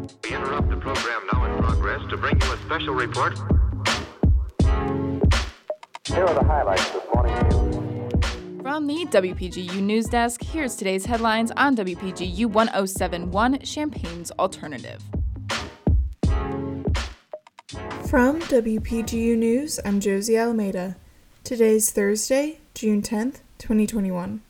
We interrupt the program now in progress to bring you a special report. Here are the highlights this morning's news. From the WPGU News Desk, here's today's headlines on WPGU 1071 Champaign's Alternative. From WPGU News, I'm Josie Almeida. Today's Thursday, June 10th, 2021.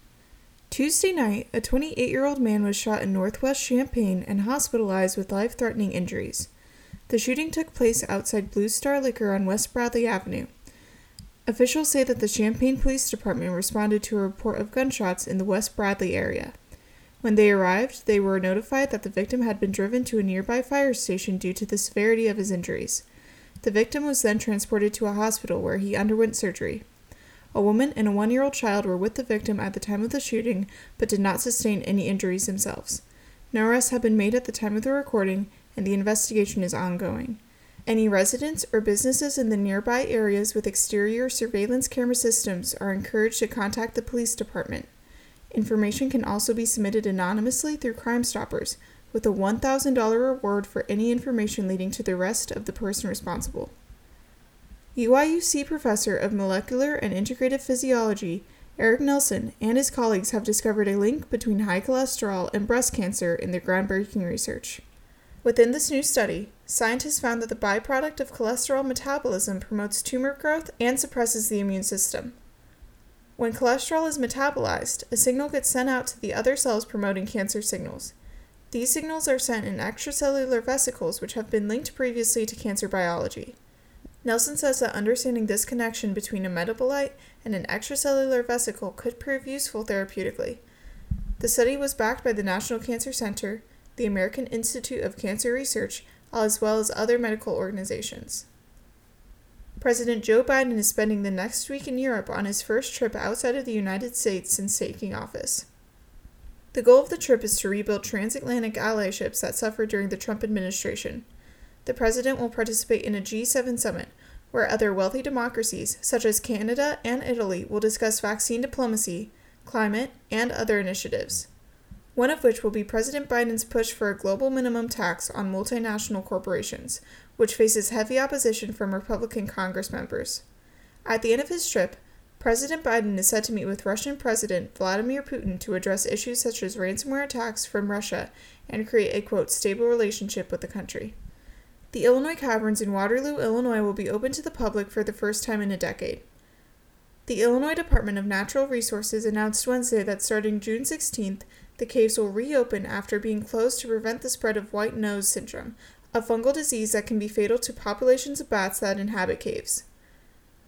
Tuesday night, a 28 year old man was shot in northwest Champaign and hospitalized with life threatening injuries. The shooting took place outside Blue Star Liquor on West Bradley Avenue. Officials say that the Champaign Police Department responded to a report of gunshots in the West Bradley area. When they arrived, they were notified that the victim had been driven to a nearby fire station due to the severity of his injuries. The victim was then transported to a hospital where he underwent surgery. A woman and a one year old child were with the victim at the time of the shooting, but did not sustain any injuries themselves. No arrests have been made at the time of the recording, and the investigation is ongoing. Any residents or businesses in the nearby areas with exterior surveillance camera systems are encouraged to contact the police department. Information can also be submitted anonymously through Crime Stoppers, with a $1,000 reward for any information leading to the arrest of the person responsible. UIUC professor of molecular and integrative physiology, Eric Nelson, and his colleagues have discovered a link between high cholesterol and breast cancer in their groundbreaking research. Within this new study, scientists found that the byproduct of cholesterol metabolism promotes tumor growth and suppresses the immune system. When cholesterol is metabolized, a signal gets sent out to the other cells promoting cancer signals. These signals are sent in extracellular vesicles, which have been linked previously to cancer biology. Nelson says that understanding this connection between a metabolite and an extracellular vesicle could prove useful therapeutically. The study was backed by the National Cancer Center, the American Institute of Cancer Research, as well as other medical organizations. President Joe Biden is spending the next week in Europe on his first trip outside of the United States since taking office. The goal of the trip is to rebuild transatlantic allyships that suffered during the Trump administration the president will participate in a G7 summit where other wealthy democracies, such as Canada and Italy, will discuss vaccine diplomacy, climate, and other initiatives. One of which will be President Biden's push for a global minimum tax on multinational corporations, which faces heavy opposition from Republican Congress members. At the end of his trip, President Biden is set to meet with Russian President Vladimir Putin to address issues such as ransomware attacks from Russia and create a quote stable relationship with the country. The Illinois Caverns in Waterloo, Illinois will be open to the public for the first time in a decade. The Illinois Department of Natural Resources announced Wednesday that starting June 16th, the caves will reopen after being closed to prevent the spread of white nose syndrome, a fungal disease that can be fatal to populations of bats that inhabit caves.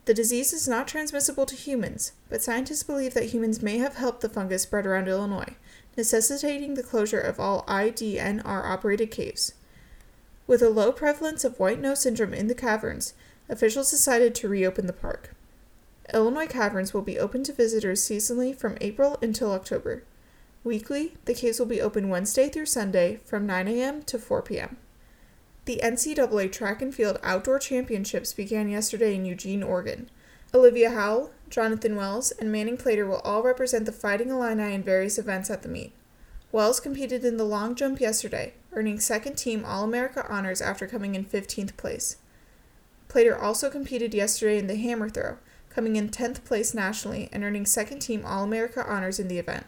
The disease is not transmissible to humans, but scientists believe that humans may have helped the fungus spread around Illinois, necessitating the closure of all IDNR operated caves. With a low prevalence of white nose syndrome in the caverns, officials decided to reopen the park. Illinois Caverns will be open to visitors seasonally from April until October. Weekly, the caves will be open Wednesday through Sunday from 9 a.m. to 4 p.m. The NCAA Track and Field Outdoor Championships began yesterday in Eugene, Oregon. Olivia Howell, Jonathan Wells, and Manning Plater will all represent the Fighting Illini in various events at the meet. Wells competed in the long jump yesterday, earning second team All America honors after coming in 15th place. Plater also competed yesterday in the hammer throw, coming in 10th place nationally and earning second team All America honors in the event.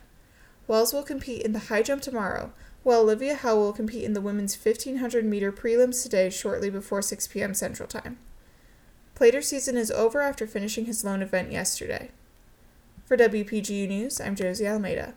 Wells will compete in the high jump tomorrow, while Olivia Howe will compete in the women's 1500 meter prelims today shortly before 6 p.m. Central Time. Plater's season is over after finishing his lone event yesterday. For WPGU News, I'm Josie Almeida.